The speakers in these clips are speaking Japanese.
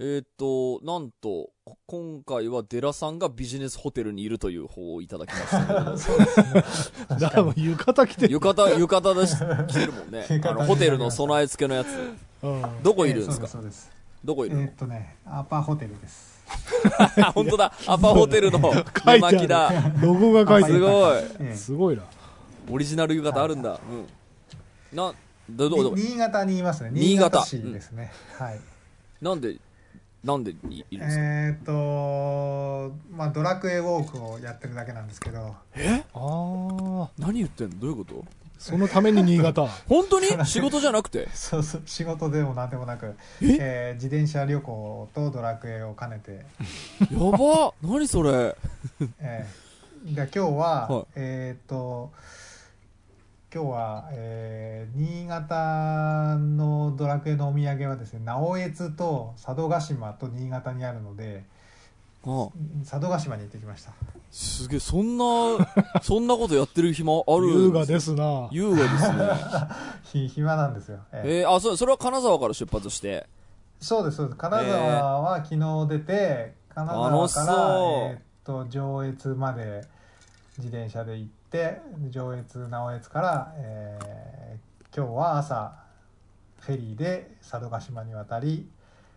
えーっと、なんと、こ今回はデラさんがビジネスホテルにいるという方をいただきましたけれどそうですね。だからもう浴衣着てる。浴衣、浴衣だし、着てるもんね。あの、ホテルの備え付けのやつ。うん。どこいるんですか？えーそうです。どこいるの？えーっとね、アパホテルです。あ、本当だ。アパホテルの書寝巻きだ。ロゴが書いてる。すごい。ええすごいな。オリジナル浴衣あるんだ。うん。な、ど、どこどこ？に新潟にいますね。新潟市ですね。はい。なんで、なんでいいるんですか？えーっと、まあドラクエウォークをやってるだけなんですけど、え？ああ。何言ってんの？どういうこと？そのために新潟。本当に？仕事じゃなくて？そうそう仕事でもなんでもなく、え？えー自転車旅行とドラクエを兼ねて、やば何それ？えー、で今日は、はい。えーっと今日は、えー新潟のドラクエのお土産はですね直江津と佐渡島と新潟にあるのであ佐渡島に行ってきました。すげえ、そんな、そんなことやってる暇ある優雅ですな。優雅ですね。ひ暇なんですよ、えーえー、あ、そう、それは金沢から出発して？そうですそうです。金沢は昨日出て、金沢楽しそう。から、えーっと上越まで自転車で行って上越直越から、えー今日は朝フェリーで佐渡島に渡り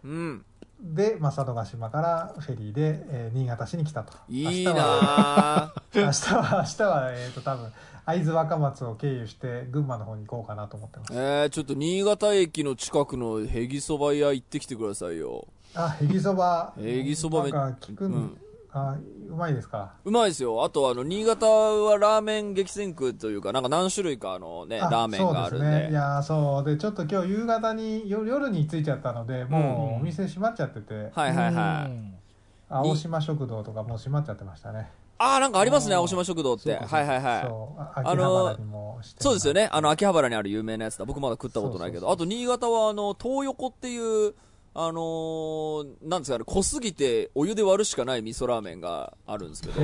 うん。で、まあ、佐渡島からフェリーで、えー新潟市に来たといいな明日はぁ。明日は明日は、えーっと多分会津若松を経由して群馬の方に行こうかなと思ってますえー、ちょっと新潟駅の近くのへぎそば屋行ってきてくださいよ。あへぎそばへぎそばめなんか聞く、うんあうまいですか？うまいですよ。あと、あの、新潟はラーメン激戦区というか、なんか何種類かあのね、あラーメンがあるんで。そうですねいやーそうでちょっと今日夕方に夜夜に着いちゃったのでもうお店閉まっちゃってて、はいはいはい。うん青島食堂とかもう閉まっちゃってましたねあー、なんかありますね、青島食堂って。はいはいはい。そうああのそうですよね。あの、秋葉原にある有名なやつだ。僕まだ食ったことないけど。あと、新潟は、あの、東横っていう、あのーなんですかね、濃すぎてお湯で割るしかない味噌ラーメンがあるんですけど、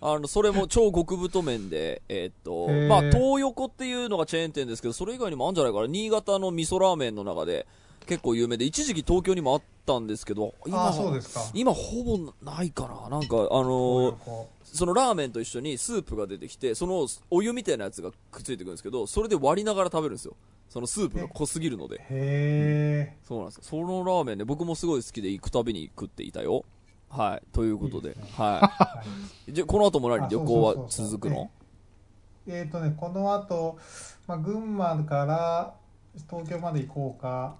あの、それも超極太麺で、えーっとまあ、東横っていうのがチェーン店ですけど、それ以外にもあるんじゃないかな。新潟の味噌ラーメンの中で結構有名で、一時期東京にもあったんですけど、今あそうですか今ほぼないかな。なんか、あのーこそのラーメンと一緒にスープが出てきて、そのお湯みたいなやつがくっついてくるんですけど、それで割りながら食べるんですよ。そのスープが濃すぎるので。うへそうなんですよ。そのラーメンね、僕もすごい好きで行くたびに食っていたよ。はい。ということで。いいですはいい。じゃ、この後も何？あ旅行は続くの？えっ、とねこの後、まあ群馬から東京まで行こうか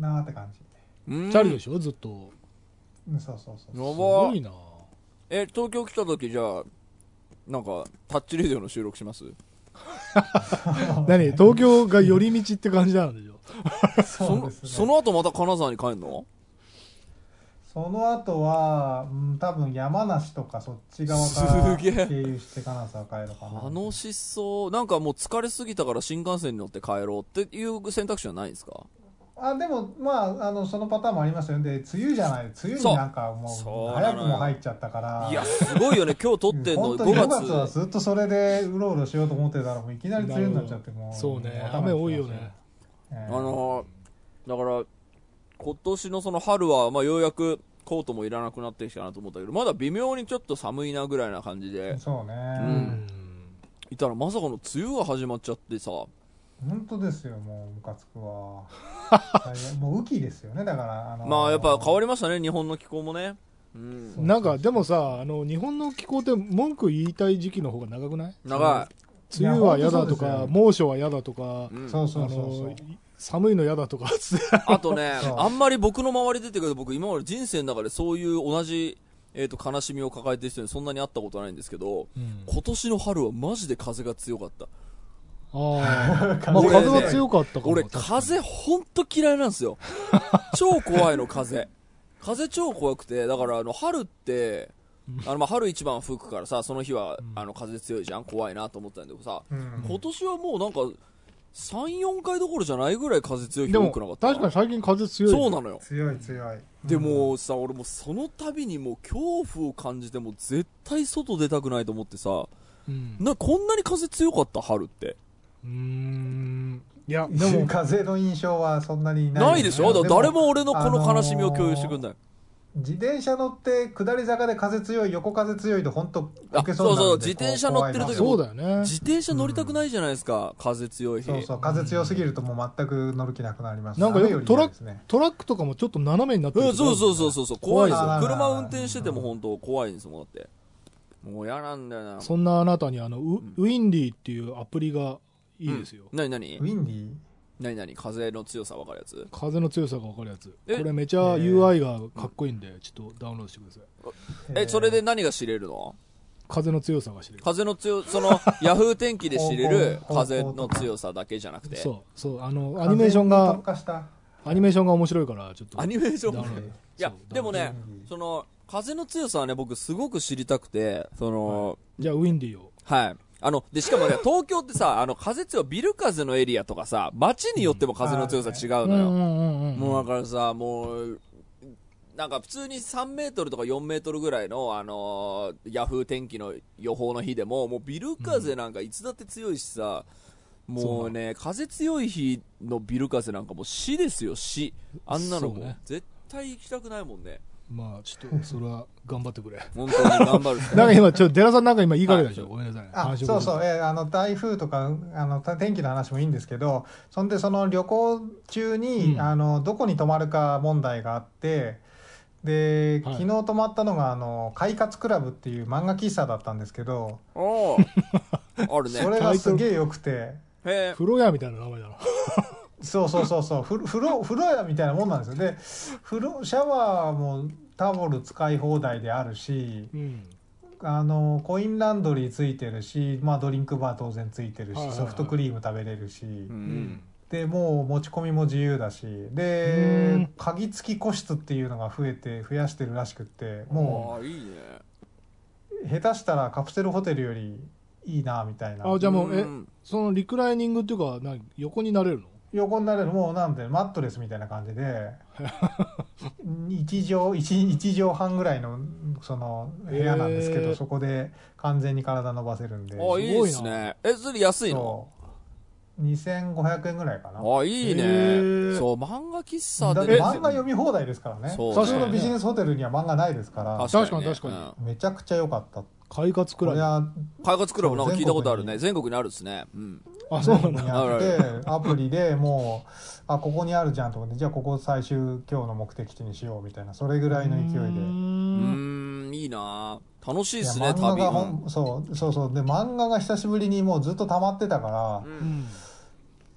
なーって感じ。うん。チャリでしょずっと。うんそうそうそう。やすごいば。な。え、東京来た時じゃあ、なんか、タッチレディオの収録します？何？東京が寄り道って感じなんでしょ。そうですね。その後また金沢に帰るの？その後は、うん、多分山梨とかそっち側かすらげえ。経由して金沢帰るかな。楽しそう。なんかもう疲れすぎたから新幹線に乗って帰ろうっていう選択肢はないんですか？あでもまああのそのパターンもありますよね。で梅雨じゃない。梅雨になんかもそう早くも入っちゃったから。いや、すごいよね。今日撮ってんの本当に5 5月は月。ずっとそれでうろうろしようと思ってたらもういきなり梅雨になっちゃってもそうね。雨多いよね。ええ。あのー、だから、今年のその春は、まあようやくコートもいらなくなってきたなと思ったけど、まだ微妙にちょっと寒いなぐらいな感じで、そうね、うん。いたらまさかの梅雨が始まっちゃってさ、本当ですよもうムカつくわ。もう雨季ですよねだからあのまあやっぱ変わりましたね、日本の気候もね。うん。なんかでもさあの日本の気候って文句言いたい時期の方が長くない？長梅雨は嫌だとか猛暑は嫌だとかい。うん。そうそうあそうそう。の寒いの嫌だとか。あとねあんまり僕の周り出てくる僕今まで人生の中でそういう同じ、えっ、と、悲しみを抱えてる人にそんなに会ったことないんですけど、今年の春はマジで風が強かった。ああ風は強かったかも。俺、風ほんと嫌いなんですよ。超怖いの、風。風超怖くて、だからあの、春って、あの、まあ、春一番吹くからさ、その日は、あの、風強いじゃん怖いなと思ったんだけどさ、うん。今年はもうなんか、3、4回どころじゃないぐらい風強い日多くなかった。確かに最近風強い。そうなのよ。強い強い。でもさ、俺もうその度にもう恐怖を感じてもう絶対外出たくないと思ってさ、うん。な、こんなに風強かった？春って。うーん。いや でも。風の印象はそんなにないないでしょ？だ誰もも俺のこの悲しみを共有してくんない。自転車乗って下り坂で風強い横風強いと本当あ受けそうになるんでそうそう自転車乗ってる時そうだよね。自転車乗りたくないじゃないですか、風強い日。そうそう風強すぎるともう全く乗る気なくなります。なんかよくトラねトラックとかもちょっと斜めになってるうん、そうそうそうそうそう怖いですよ。車運転してても本当怖いんですもんだって。もう嫌なんだよな。そんなあなたにあのウ,、ウィンディっていうアプリがいいですよ、何何？ウィンディ何何？風の強さ分かるやつ？風の強さが分かるやつ。こえれめちゃ UI がかっこいいんでちょっとダウンロードしてください。えそれで何が知れるの？風の強さが知れる。風の強その ヤフー天気で知れる風の強さだけじゃなくて。そうそうあのアニメーションが特化した。アニメーションが面白いからちょっとアニメーション。ダウンロード。いやそうでもねうんその風の強さはね僕すごく知りたくてそのじゃあウィンディを。はい。あの、で、しかもね、東京ってさ、あの、風強い、ビル風のエリアとかさ、街によっても風の強さ違うのよ。うんうんうんもうだからさ、もう、なんか普通に3メートルとか4メートルぐらいの、あのーヤフー天気の予報の日でも、もうビル風なんかいつだって強いしさ、もうね、風強い日のビル風なんかもう死ですよ、死。あんなのもね絶対行きたくないもんね。まあちょっとそれは頑張ってくれ。本当に頑張るなんか今ちょっと寺さんなんか今言いかけたでしょ、はい。ごめんなさいあそうそう、えーあの台風とかあの天気の話もいいんですけどそんでその旅行中に、うん。あのどこに泊まるか問題があってで、はい。昨日泊まったのがあの快活クラブっていう漫画喫茶だったんですけど、おー。あるね。それがすげえ良くて。へえ。風呂屋みたいな名前だなそうそうそうそう。ふ風呂風呂屋みたいなもんなんですよ。で風呂シャワーもタオル使い放題であるしうん。あのコインランドリーついてるし、まあ、ドリンクバー当然ついてるし、はいはいはい。ソフトクリーム食べれるし、う。うん。んでもう持ち込みも自由だし。うでん。鍵付き個室っていうのが増えて増やしてるらしくってもああ、いいね。う下手したらカプセルホテルよりいいなみたいな。あじゃあもうえんそのリクライニングっていうか何横になれるの？横になれるもうなんでマットレスみたいな感じで1畳 1, 一畳半ぐらいのその部屋なんですけど、へー。そこで完全に体伸ばせるんで。あ、いいですね。え、それ安いの？そう。2500円ぐらいかな。あ、いいね。へー。そう、漫画喫茶で。ね。漫画読み放題ですからね。そう。ね普通のビジネスホテルには漫画ないですから。確かに確かにうん。めちゃくちゃ良かった。快活クラブ。これは開発クラブなんか聞いたことあるね。全国にあるっすね。うん。あそうなんだ。にあってアプリでもうあここにあるじゃんと思ってじゃあここ最終今日の目的地にしようみたいなそれぐらいの勢いで。うん。いいな。楽しいっすね。がほんそうそうそう。で漫画が久しぶりにもうずっと溜まってたから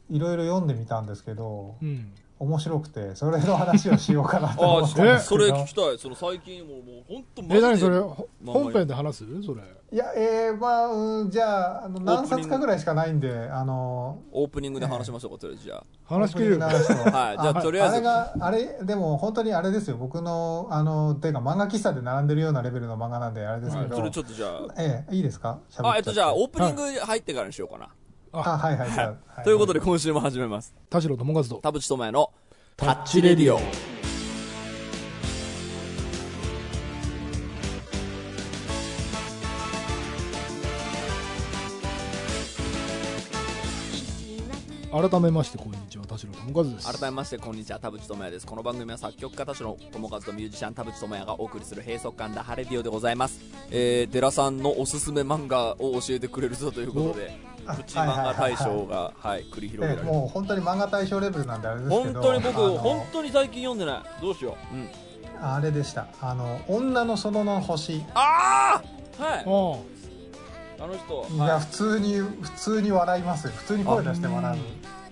いろいろ読んでみたんですけどうん面白くてそれの話をしようかなと思あったんですけど。それ聞きたい。その最近もう、もう本当マジで。え何それ？本編で話す？それ。いやえー、まあ、うん、じゃああの何冊かぐらいしかないんであのオープニングで話しましょうか、とりあ。えずじゃあ。話しきれるはいじゃあとりあえず。あれがあれでも本当にあれですよ。僕のあのていうか漫画喫茶で並んでるようなレベルの漫画なんであれですけど、それちょっとじゃあ。ええいいですか？あ、えっと、じゃあ、オープニング入ってからにしようかな。あはいはいはい。ということで、今週も始めます。田代友和と。田淵智也のタッチレディオ。改めましてこんにちは田代友和です。改めましてこんにちは田淵智也です。この番組は作曲家田代智和とミュージシャン田淵智也がお送りする閉塞感ダハレディオでございます。えー、寺さんのおすすめ漫画を教えてくれるぞということで。あプチ漫画大賞がはい繰り広げらええれるもう本当に漫画大賞レベルなんであれですけど本当に僕あの本当に最近読んでない。どうしよう、うん、あれでした。あの女の園の星。ああはい。ああの人いやはい。普通に普通に笑います。よ普通に声出して笑う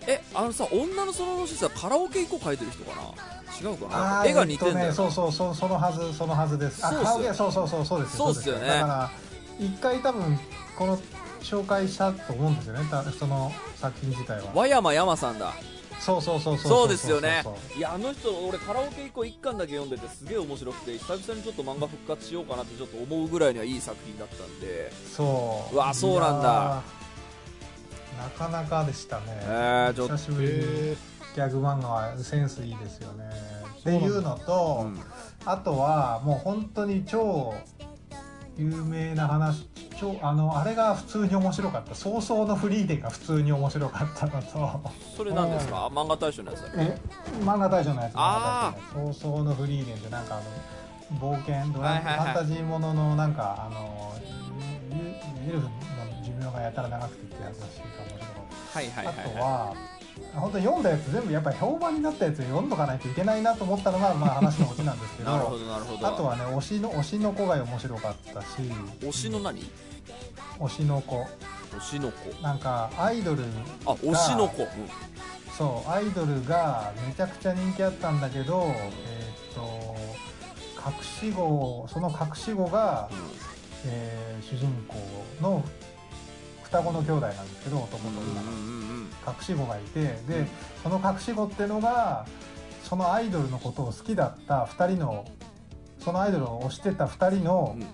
えあのさ女のその星さカラオケ一個書いてる人かな？違うかな？絵が似てんだよ、えっとね、そうそうそうそのはずそのはずです。あそうそうそうそうそうですそうっすよね。だから一回多分この紹介したと思うんですよね。たその作品自体は。和山山さんだ。そうそうそうそうそうですよね。いやあの人俺カラオケ以降一巻だけ読んでてすげえ面白くて久々にちょっと漫画復活しようかなってちょっと思うぐらいにはいい作品だったんで。そう。うわそうなんだ。なかなかでしたね。えーちょっと。久しぶりに。へギャグ漫画はセンスいいですよね。っていうのと、うん。あとはもう本当に超有名な話ちょあのあれが普通に面白かった。早々のフリーデンが普通に面白かったのと。それ何ですか？漫画大賞のやつだっけえ漫画大賞のやつあ漫画大賞のやつ早々のフリーデンってなんかあの冒険ドラ、ファンタジーもののなんかあのエルフの寿命がやたら長くてってやつらしいか面白かった。はいはいはいあとはは本当に読んだやつ全部やっぱり評判になったやつ読んどかないといけないなと思ったのが、まあ、話のオチなんですけいど。なるほどなるほど。あとはね推しの推しの子が面白かったし。推しの何？推しの子。推しの子。なんかアイドルあ推しの子、うん。そうアイドルがめちゃくちゃ人気あったんだけどえーっと隠し子その隠し子が、えー主人公の双子の兄弟なんですけど男とうん女。のうんうんうん隠し子がいてでその隠し子ってのがそのアイドルのことを好きだった2人のそのアイドルを推してた2人の、うん。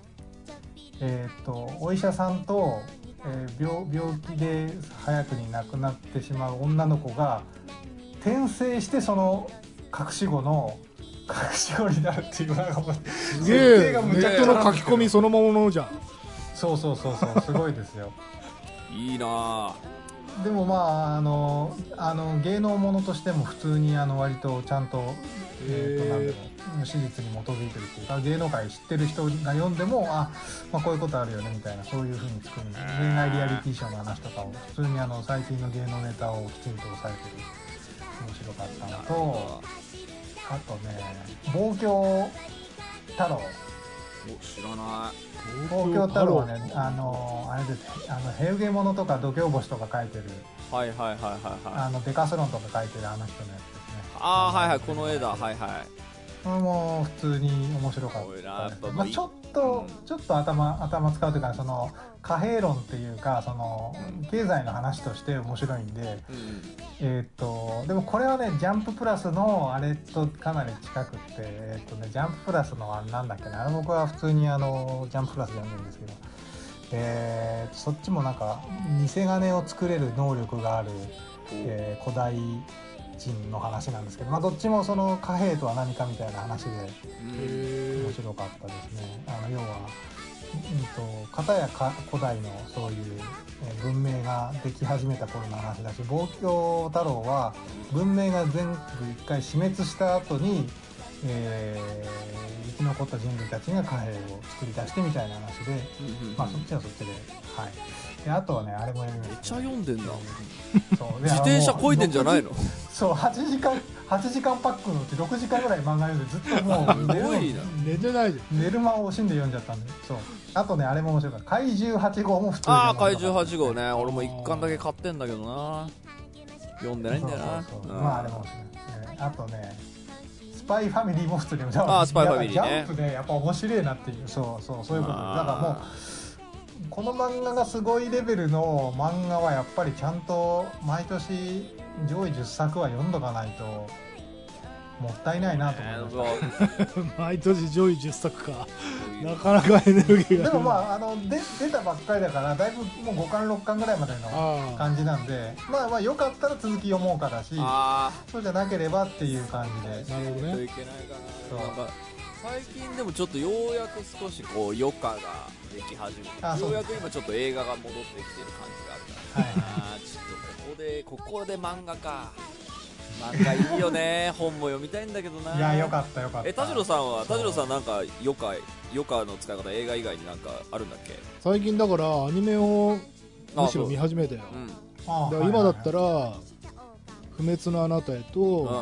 えー、とお医者さんと、えー病病気で早くに亡くなってしまう女の子が転生してその隠し子の隠し子になるっていうなんかもう設すげ定えネットの書き込みそのままのじゃん。そうそうそうそうすごいですよいいな。ぁでもまああのあの芸能ものとしても普通にあの割とちゃんと,、えー、となんだろう史実に基づいてるっていうか芸能界知ってる人が読んでもあ、まあ、こういうことあるよねみたいなそういうふうに作る恋愛リアリティショーの話とかを。普通にあの最近の芸能ネタをきちんと抑えてる。面白かったのとあとね「望郷太郎」お知らない。東京太郎はねあのあれです。あのヘウゲモノとか度胸星とか書いてる。はいはいはいはいはい。あのデカスロンとか書いてるあの人のやつですね。ああはいはいこの絵だ。はいはい。これも普通に面白かったこれなやっぱもうまあ、ちょっと、うん。ちょっと頭頭使うというかその貨幣論っていうかその経済の話として面白いんでうん。えーっとでもこれはねジャンププラスのあれとかなり近くってえーっとねジャンププラスのあれなんだっけな。あれ僕は普通にあのジャンププラスで読んでるんですけど。えーそっちもなんか偽金を作れる能力があるえー古代人の話なんですけど、まあ、どっちもその貨幣とは何かみたいな話でうん面白かったですね。あの要は、うん、と片やか古代のそういうえー文明ができ始めた頃の話だし望郷太郎は文明が全部一回死滅した後に、えー生き残った人類たちが貨幣を作り出してみたいな話で、まあそっちはそっちで、はい、であとはねあれも読みまめっちゃ読んでんな。そう。で自転車こいでんじゃないの？そう8時間8時間パックのうち6時間ぐらい漫画読んでずっともう寝る寝てないじ寝る間を惜しんで読んじゃったんで。そう。あとねあれも面白かった。怪獣8号も普通にああ怪獣8号ね。俺も一巻だけ買ってんだけどな。読んでないんだよな。まああれも面白い、えーあとねスパイファミリーも普通に読んあースパイファミリーね。ジャンプでやっぱ面白いなっていう。そうそうそういうこと。でだからもうこの漫画がすごいレベルの漫画はやっぱりちゃんと毎年上位10作は読んどかないともったいないなと思いまし 毎年上位10作か。なかなかエネルギーが。でもまああので出たばっかりだからだいぶもう5巻6巻ぐらいまでの感じなんで。まあまあよかったら続き読もうかだしあそうじゃなければっていう感じでなるほどねあといけないかそう最近でもちょっとようやく少しこう余暇ができ始めあそう。やく今ちょっと映画が戻ってきてる感じがあるからはいあーちょっとここでここで漫画か。漫画いいよね 本も読みたいんだけどな。いやよかったよかった。え田代さんは田代さんなんか余暇余暇の使い方映画以外になんかあるんだっけ？最近だからアニメをあむしろ見始めたよ。うん。あだから今だったらら「不滅のあなたへと」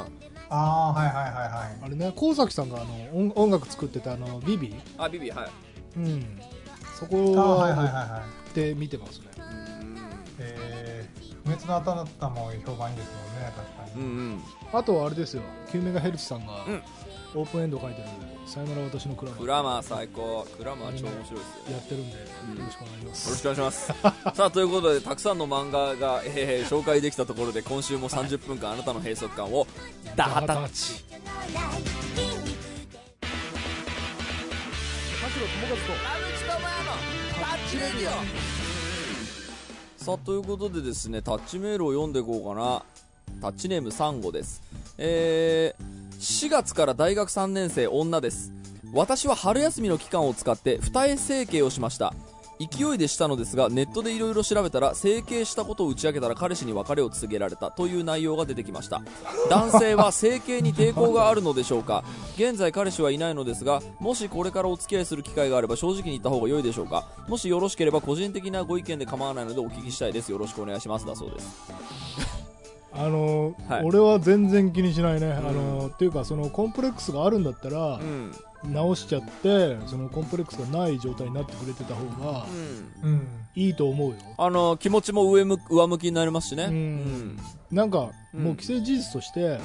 うんああはいはいはいはい。あれね高崎さんがあの音音楽作ってたあのビビ？あビビはい。うん。そあこはいはいはいをはい。で見てますね。うんえー、不滅のあたなたも評判いいですもんね確かに、うんうん。あとはあれですよ。9メガヘルツさんがうんオープンエンド書いてる「さよなら私のクラブ」クラマー最高。クラマー超面白いですよ。やってるんでようん。ろしくお願いしまよろすしくお願いします。さあということでたくさんの漫画が、えー紹介できたところで今週も30分間あなたの閉塞感をダハタ。ッチさあということでですねタッチメールを読んでいこうかな。タッチネームサンゴです。えー、4月から大学3年生女です。私は春休みの期間を使って二重整形をしました。勢いでしたのですがネットでいろいろ調べたら整形したことを打ち明けたら彼氏に別れを告げられたという内容が出てきました。男性は 整形に抵抗があるのでしょうか？現在彼氏はいないのですがもしこれからお付き合いする機会があれば正直に言った方が良いでしょうか？もしよろしければ個人的なご意見で構わないのでお聞きしたいです。よろしくお願いします。だそうですあのはい。俺は全然気にしないね、あのっていうかそのコンプレックスがあるんだったらう、ん。直しちゃってそのコンプレックスがない状態になってくれてた方がうん。うん。いいと思うよ、あの気持ちも上向上向きになりますしね。うん。なんかうん。もう既成事実として、うん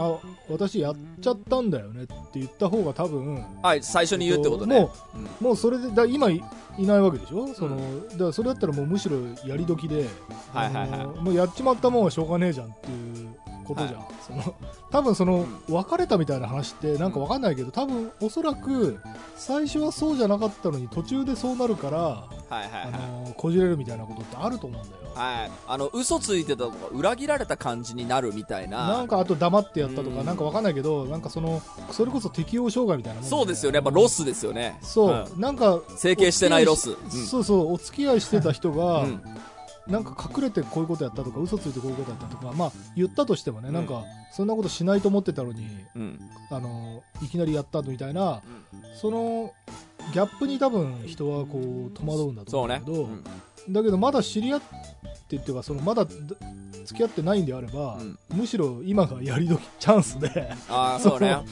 あ私やっちゃったんだよねって言った方が多分はい最初に言うってことね。もうん。うもうそれでだ今いいないわけでしょ？その、だからそれだったらもうむしろやり時で、はいはいはい。もうやっちまったもんはしょうがねえじゃんっていうことじゃん、その 多分その別れたみたいな話ってなんかわかんないけど多分おそらく最初はそうじゃなかったのに途中でそうなるから、はいはいあはい。のこじれるみたいなことってあると思うんだよ。はい、あの嘘ついてたとか裏切られた感じになるみたいな。なんかあと黙ってやったとかうん。なんかわかんないけどなんかそのそれこそ適応障害みたいなそうですよね。やっぱロスですよね。そう、なんか整形してないロス。お付き合いしそうそうお付き合いしてた人が、うんなんか隠れてこういうことやったとか嘘ついてこういうことやったとかまあ言ったとしてもね、うん。なんかそんなことしないと思ってたのにうん。あのいきなりやったみたいなうん。そのギャップに多分人はこう戸惑うんだと思うんだけど、うん。だけどまだ知り合ってっていうかそのまだだ付き合ってないんであれば、うん。むしろ今がやり時チャンスで。ああそうね。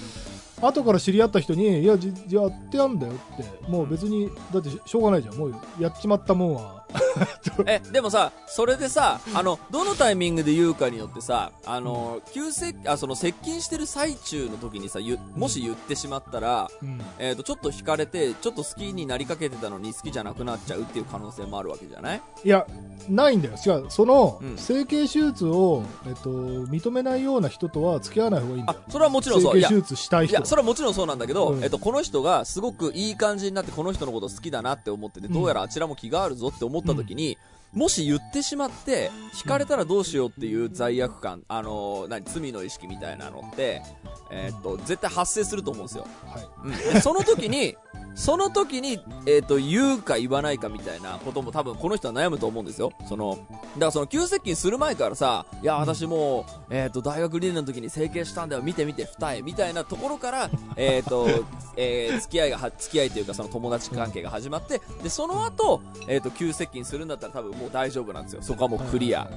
後から知り合った人に「いやじやってやんだよ」って。もう別にだってししょうがないじゃん。もうやっちまったもんは えでもさそれでさあのどのタイミングで言うかによってさあの急接あその接近してる最中の時にさゆもし言ってしまったら、うん。えー、とちょっと惹かれてちょっと好きになりかけてたのに好きじゃなくなっちゃうっていう可能性もあるわけじゃない？いやないんだよ。違うその、うん。整形手術を、えっと、認めないような人とは付き合わない方がいいんだよ。あそれはもちろんそう。整形手術したいい人やそれはもちろんそうなんだけど、うん。えっと、この人がすごくいい感じになってこの人のこと好きだなって思ってて、うん。どうやらあちらも気があるぞって思った時に、もし言ってしまって惹かれたらどうしようっていう罪悪感、あのー何罪の意識みたいなのって、えっと絶対発生すると思うんですよ、はい。うん、でその時に その時に、えっと言うか言わないかみたいなことも多分この人は悩むと思うんですよ。そのだからその急接近する前からさいや私もう、えっと大学2年の時に整形したんだよ。見て見て二重。みたいなところから えっと、えー付き合いがは付き合いというかその友達関係が始まってでその後、えっと急接近するんだったら多分もう大丈夫なんですよ。そこはもうクリア、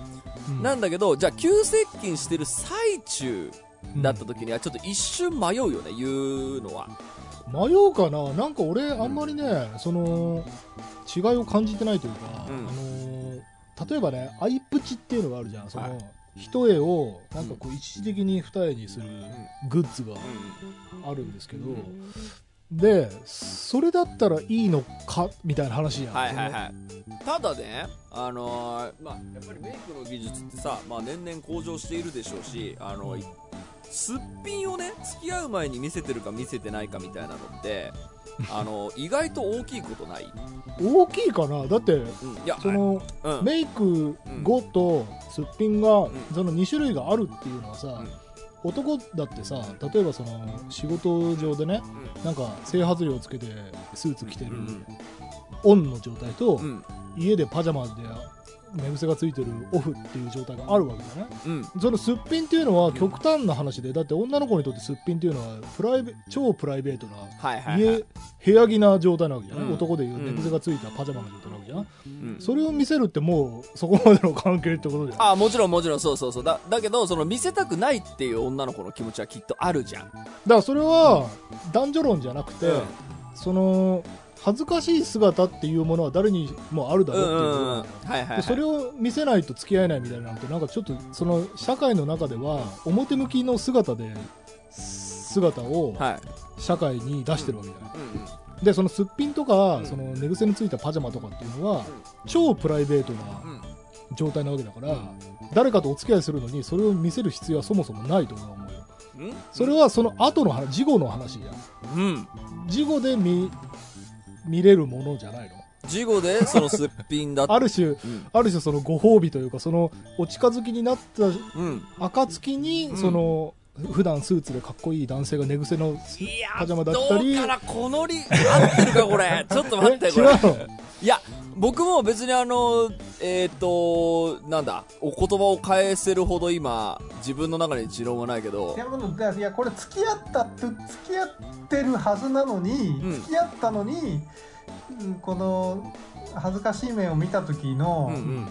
なんだけどじゃあ急接近してる最中だった時にはちょっと一瞬迷うよね言うのは迷うかな。なんか俺あんまりね、その違いを感じてないというか、うん。あのー例えばねアイプチっていうのがあるじゃん。その、はい。一重をなんかこう一時的に二重にするグッズがあるんですけど、でそれだったらいいのか？みたいな話じゃん、はいはいはい。ただねあのーまあやっぱりメイクの技術ってさ、まあ、年々向上しているでしょうしあのいすっぴんをね付き合う前に見せてるか見せてないかみたいなのって あの意外と大きいことない、大きいかな？だってうん、いやそのうん。メイク後とすっぴんが、ん。その2種類があるっていうのはさ、男だってさ例えばその仕事上でねなんか整髪料つけてスーツ着てるうんオンの状態と、家でパジャマで寝癖がついてるオフっていう状態があるわけじゃないうん。そのすっぴんっていうのは極端な話でだって女の子にとってすっぴんっていうのはプライベ超プライベートなはいはいはい、家部屋着な状態なわけじゃない、うん。男でいう寝癖がついたパジャマの状態なわけじゃん、うん。それを見せるってもうそこまでの関係ってことじゃん。あもちろんもちろんそうそうそう。だだけどその見せたくないっていう女の子の気持ちはきっとあるじゃん。だからそれは男女論じゃなくて、うん。その恥ずかしい姿っていうものは誰にもあるだろうっていう。うんそれを見せないと付き合えないみたいなのってなんかちょっとその社会の中では表向きの姿で姿をはい、社会に出してるわけじゃない、うん。うんでそのすっぴんとか、うん。その寝癖のついたパジャマとかっていうのは、超プライベートなうん。状態なわけだから、誰かとお付き合いするのにそれを見せる必要はそもそもないと思うよ。うん。それはその後の話事後の話じゃん。うん。事後で見見れるものじゃないの？事後でそのすっぴんだある種うん。ある種そのご褒美というかそのお近づきになったうん。暁に、うん。その普段スーツでかっこいい男性が寝癖のスいやパジャマだどったり。うかなこのり合ってるかこれ。ちょっと待ってえこれ。違うの？いや僕も別にあのえっ、となんだお言葉を返せるほど今自分の中に持論はないけどいやこれ付き合ったって付き合ってるはずなのに、うん。付き合ったのにうんこの恥ずかしい面を見た時うのんうん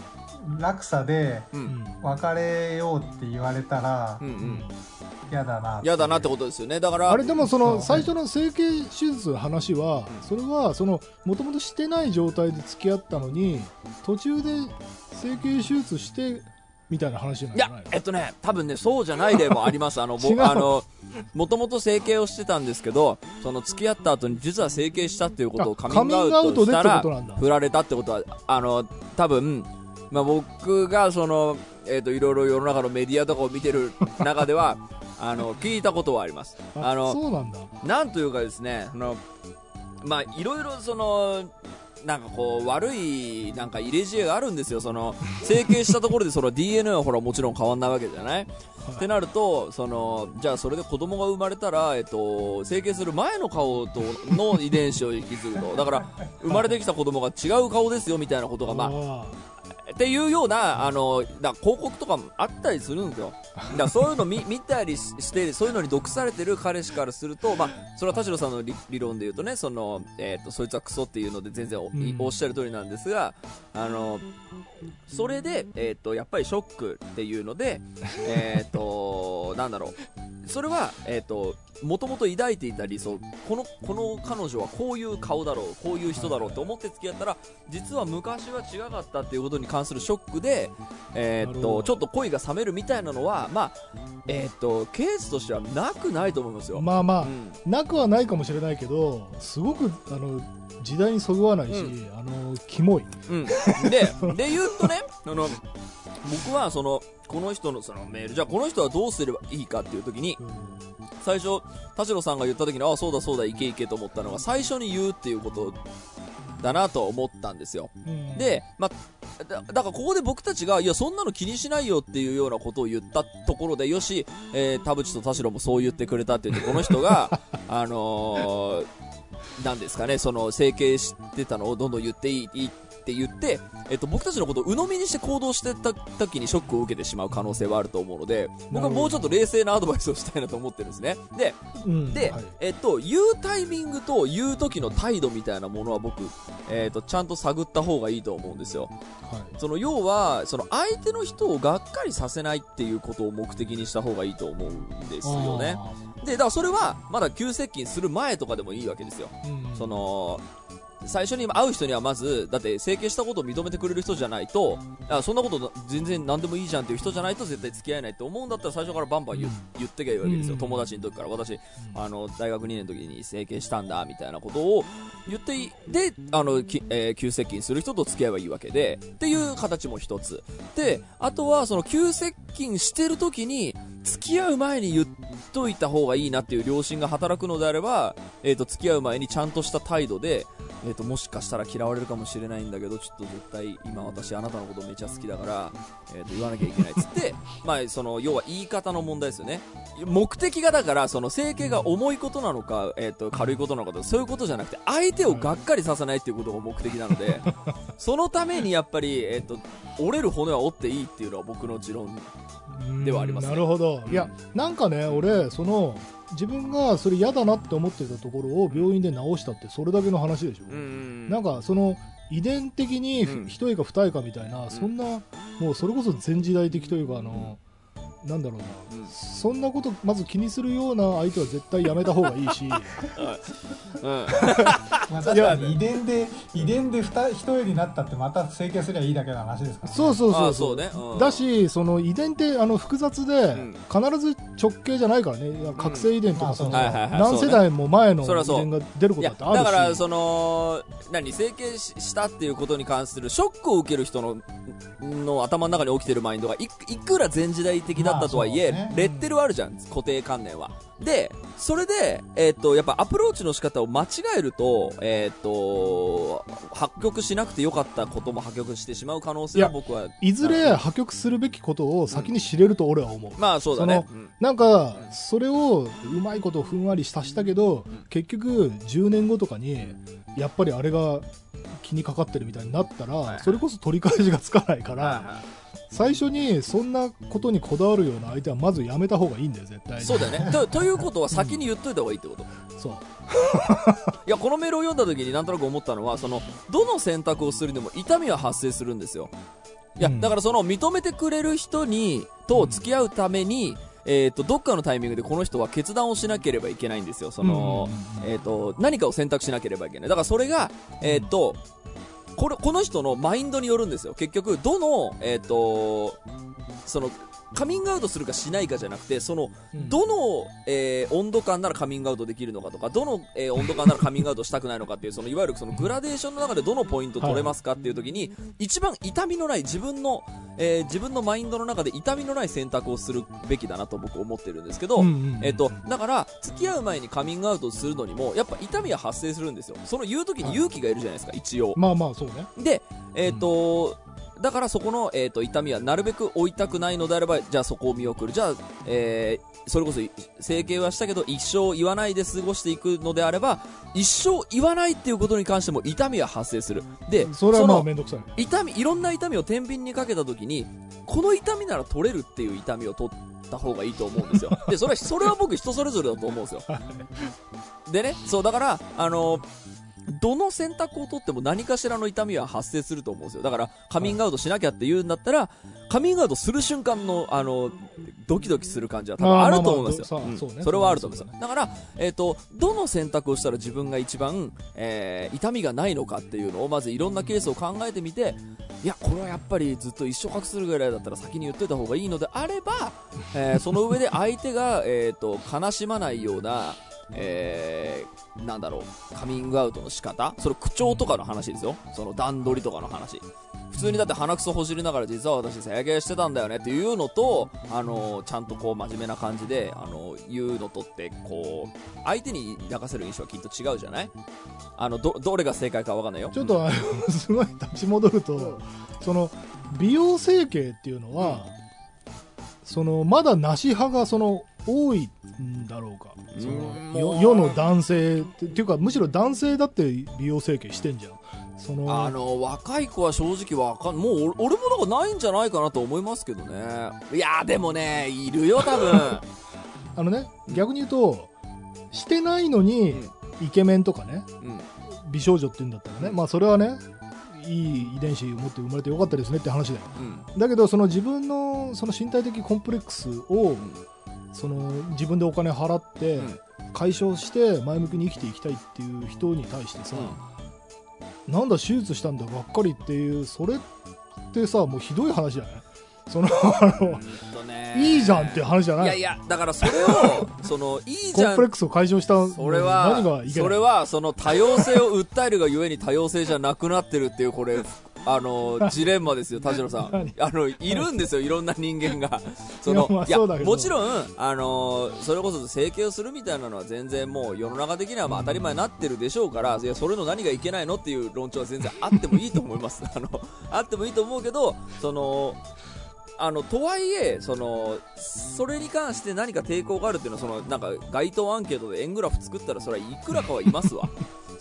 落差で別れようって言われたら嫌だな嫌だなってことですよね。だからあれでもその最初の整形手術の話はそれはそのもともとしてない状態で付き合ったのに途中で整形手術してみたいな話じゃないい？やの、えっとね、多分ね、そうじゃない例もあります。あの、僕、あの、もともと整形をしてたんですけど、その付き合った後に実は整形したっていうことをカミングアウトしたら振られたってことは、あの、多分、まあ僕がその、えっ、と、いろいろ世の中のメディアとかを見てる 中では、あの、聞いたことはあります。あの、そうなんだなんというかですね、あの、まあ、いろいろその、なんかこう、悪い、なんか入れ知恵があるんですよ。その、整形したところでその DNA はほらもちろん変わんないわけじゃない？ってなると、その、じゃあそれで子供が生まれたら、えっと、整形する前の顔と、の遺伝子を引き継ぐと。だから、生まれてきた子供が違う顔ですよみたいなことが、まあ、あっていうような、あの、だ広告とかもあったりするんですよ。だそういうの見見たりしして、そういうのに毒されてる彼氏からすると、まあ、それは田代さんの理理論で言うとね、その、えっ、と、そいつはクソっていうので全然お,、んおっしゃる通りなんですが、あの、それで、えっ、と、やっぱりショックっていうので、えっ、と、なんだろう。それは、えっ、と、もともと抱いていた理想、この、この彼女はこういう顔だろう、こういう人だろうって思って付き合ったら、実は昔は違かったっていうことに関するショックで、えーっとちょっと恋が冷めるみたいなのは、まあえーっとケースとしてはなくないと思いますよ。まあまあ、うん。なくはないかもしれないけどすごくあの時代にそぐわないし、うあのキモい。うん、でで言うとねあの僕はそのこの人のそのメールじゃあこの人はどうすればいいかっていう時に最初田代さんが言った時にああそうだそうだいけいけと思ったのが最初に言うっていうことだなと思ったんですよ。うんで、まあ、だだからここで僕たちが、いや、そんなの気にしないよっていうようなことを言ったところで、よし、えー田淵と田代もそう言ってくれたって言って、この人が、あのーなんですかね、その、整形してたのをどんどん言っていいいいって言って、えっと、僕たちのことを鵜呑みにして行動してた時にショックを受けてしまう可能性はあると思うので、僕はもうちょっと冷静なアドバイスをしたいなと思ってるんですね。で、うんで、はいえっと、言うタイミングと言う時の態度みたいなものは僕、えっと、ちゃんと探った方がいいと思うんですよ。はいその要は、その相手の人をがっかりさせないっていうことを目的にした方がいいと思うんですよね。で、だからそれは、まだ急接近する前とかでもいいわけですよ。うんその、最初に会う人にはまず、だって整形したことを認めてくれる人じゃないと、あそんなこと全然何でもいいじゃんっていう人じゃないと絶対付き合えないって思うんだったら最初からバンバン言,、うん言ってけばいいわけですよ。うん友達の時から。私、あの、大学2年の時に整形したんだ、みたいなことを言ってい、で、あの、きえー急接近する人と付き合えばいいわけで、っていう形も一つ。で、あとは、その急接近してる時に、付き合う前に言っといた方がいいなっていう良心が働くのであれば、えっ、と、付き合う前にちゃんとした態度で、えっ、と、もしかしたら嫌われるかもしれないんだけど、ちょっと絶対今私あなたのことめちゃ好きだから、えっ、と、言わなきゃいけないっつって、まあ、その、要は言い方の問題ですよね。目的がだから、その、整形が重いことなのか、えっ、と、軽いことなのかとか、そういうことじゃなくて、相手をがっかりさせないっていうことが目的なので、そのためにやっぱり、えっ、と、折れる骨は折っていいっていうのは僕の持論。ではありますねなるほど、いやなんかね俺その自分がそれ嫌だなって思ってたところを病院で治したってそれだけの話でしょ、んなんかその遺伝的にうん。一重か二重かみたいな、そんなもうそれこそ前時代的というかあの、なんだろうな。うん。そんなことまず気にするような相手は絶対やめた方がいいし。うん。まあ、確かに遺伝で遺伝で二一重になったってまた整形すりゃいいだけの話ですから、ね、そうそうそうあそうね。うん。だ、しその遺伝ってあの複雑で、ん。必ず直系じゃないからね。いや覚醒遺伝とかその、まあそうはいはいはい。何世代も前の遺伝が出ることだってあるし。だから、その、何、整形ししたっていうことに関するショックを受ける人の、の頭の中に起きてるマインドがいく、いくら前時代的だだったとはいえ、まあそうねレッテルはあるじゃん、固定観念は。で、それで、えっ、と、やっぱアプローチの仕方を間違えると、えっ、と、破局しなくてよかったことも破局してしまう可能性は僕は。いずれ破局するべきことを先に知れると俺は思う。まあそうだね。そうんなんか、それをうまいことふんわりさしたけど、結局10年後とかに、やっぱりあれが気にかかってるみたいになったら、はいはいそれこそ取り返しがつかないから、はいは最初にそんなことにこだわるような相手はまずやめた方がいいんだよ、絶対そうだよね。とということは先に言っといた方がいいってこと。そう。いや、このメールを読んだ時になんとなく思ったのは、その、どの選択をするにも痛みは発生するんですよ。いや、うんだからその、認めてくれる人に、と付き合うために、えっ、と、どっかのタイミングでこの人は決断をしなければいけないんですよ。その、えっ、と、何かを選択しなければいけない。だからそれが、えっ、と、これ、この人のマインドによるんですよ。結局、どの、えっ、と、その、カミングアウトするかしないかじゃなくて、その、うんどの、えー温度感ならカミングアウトできるのかとか、どの、えー温度感ならカミングアウトしたくないのかっていう、そのいわゆるそのグラデーションの中でどのポイント取れますかっていう時に、一番痛みのない自分の、えー自分のマインドの中で痛みのない選択をするべきだなと僕思ってるんですけど、うんうんえっ、と、だから、付き合う前にカミングアウトするのにも、やっぱ痛みは発生するんですよ。その言う時に勇気がいるじゃないですか、一応。まあまあ、そうね。で、えっ、と、だからそこの、えー、と痛みはなるべく負いたくないのであれば、じゃあそこを見送る。じゃあ、えーそれこそ整形はしたけど一生言わないで過ごしていくのであれば、一生言わないっていうことに関しても痛みは発生する。で、それはまあのめんどくさい。痛み、いろんな痛みを天秤にかけたときに、この痛みなら取れるっていう痛みを取った方がいいと思うんですよ。で、それは、それは僕人それぞれだと思うんですよ。でね、そう、だから、あのどの選択を取っても何かしらの痛みは発生すると思うんですよ。だから、カミングアウトしなきゃって言うんだったら、カミングアウトする瞬間の、あの、ドキドキする感じは多分あると思いますよ。まあまあまあうんそれはあると思いますよ。だから、えっ、と、どの選択をしたら自分が一番、えー痛みがないのかっていうのを、まずいろんなケースを考えてみて、いや、これはやっぱりずっと一生隠するぐらいだったら先に言っといた方がいいのであれば、えーその上で相手が、えっ、と、悲しまないような、えーなんだろう、カミングアウトの仕方？それ口調とかの話ですよ。その段取りとかの話。普通にだって鼻くそほじりながら実は私整形してたんだよねっていうのと、あのちゃんとこう真面目な感じで、あの言うのとって、こう、相手に抱かせる印象はきっと違うじゃない？あの、ど、どれが正解かわかんないよ。ちょっとあのすごい立ち戻ると、その美容整形っていうのは、そのまだなし派がその多いんだろうか、そうんのよ世の男性っていうか、むしろ男性だって美容整形してんじゃん。そのあの、若い子は正直わかん、もう俺俺もなんかないんじゃないかなと思いますけどね。いや、でもね、いるよ、多分。あのね、逆に言うと、してないのにうんイケメンとかね、うん。美少女って言うんだったらね、まあそれはね、いい遺伝子を持って生まれてよかったですねって話だよ。うん。だけど、その自分のその身体的コンプレックスを、その自分でお金払ってうん。解消して前向きに生きていきたいっていう人に対してさ、なんだ手術したんだがっかりっていうそれってさもうひどい話じゃない？そのあのいいじゃんっていう話じゃない？いやいや、だからそれを、その、いいじゃん。コンプレックスを解消したそれは何がいけない？それはその多様性を訴えるがゆえに多様性じゃなくなってるっていうこれあの ジレンマですよ田代さん。何？あのいるんですよいろんな人間が。そのいやもちろんあのそれこそ整形をするみたいなのは全然もう世の中的にはまあ当たり前になってるでしょうからいやそれの何がいけないのっていう論調は全然あってもいいと思います。あのあってもいいと思うけどそのあのとはいえそのそれに関して何か抵抗があるっていうのはそのなんか街頭アンケートで円グラフ作ったらそれはいくらかはいますわ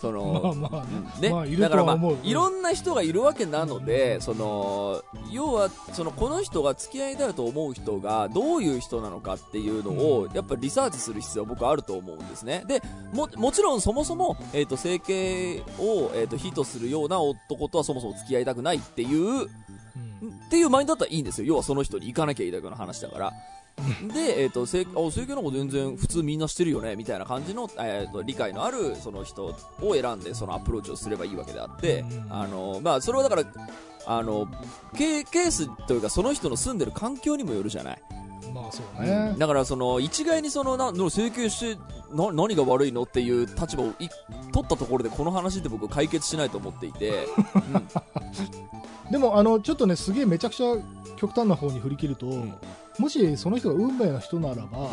その まあまあうん。ねねまあいるだからまあいろんな人がいるわけなので、その要はそのこの人が付き合いだよと思う人がどういう人なのかっていうのをやっぱリサーチする必要は僕はあると思うんですね。でももちろんそもそも、えー、と整形を、えー、とヒートするような男とはそもそも付き合いたくないっていううん。っていうマインドだったらいいんですよ。要はその人に行かなきゃいいだけの話だからで、えー、と整あ整形なんか全然普通みんなしてるよねみたいな感じの、えー、と理解のあるその人を選んでそのアプローチをすればいいわけであって、うん。あのまあ、それはだからあのケケースというかその人の住んでる環境にもよるじゃない、まあそうね、だからその一概にそのなの整形してな何が悪いのっていう立場をい取ったところでこの話って僕解決しないと思っていて、うん。でもあのちょっとねすげえめちゃくちゃ極端な方に振り切ると、んもしその人が運命の人ならば、うん。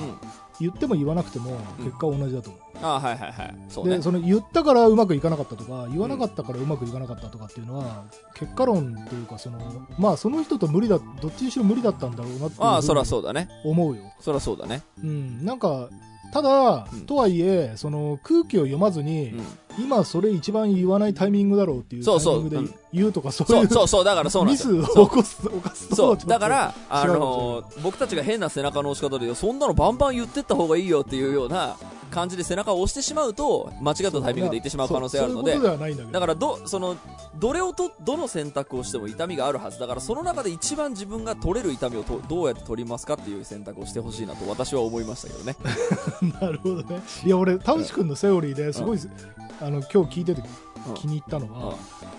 言っても言わなくてもうん。結果は同じだと思う、ああはいはいはい。そうね。でその言ったからうまくいかなかったとか言わなかったからうまくいかなかったとかっていうのは、結果論というかそのまあその人と無理だどっちにしろ無理だったんだろうなってああそりゃうそうだね。思うよ、そりゃそうだね。うん、なんかただ、うん。とはいえその空気を読まずに、うん。今それ一番言わないタイミングだろうっていうタそうそう。イミングで言うとかそうそいううそうそうだからそうなんミですよ。スを起こす犯すとそう。だから、あ違うかのも僕たちが変な背中の押し方でそんなのバンバン言ってった方がいいよっていうような感じで背中を押してしまうと間違ったタイミングで言ってしまう可能性があるのでだからどそのどれをとどの選択をしても痛みがあるはずだからその中で一番自分が取れる痛みをとどうやって取りますかっていう選択をしてほしいなと私は思いましたけどね。なるほどね。いや俺田内君のセオリーですごい、あの今日聞いててうん。気に入ったのは、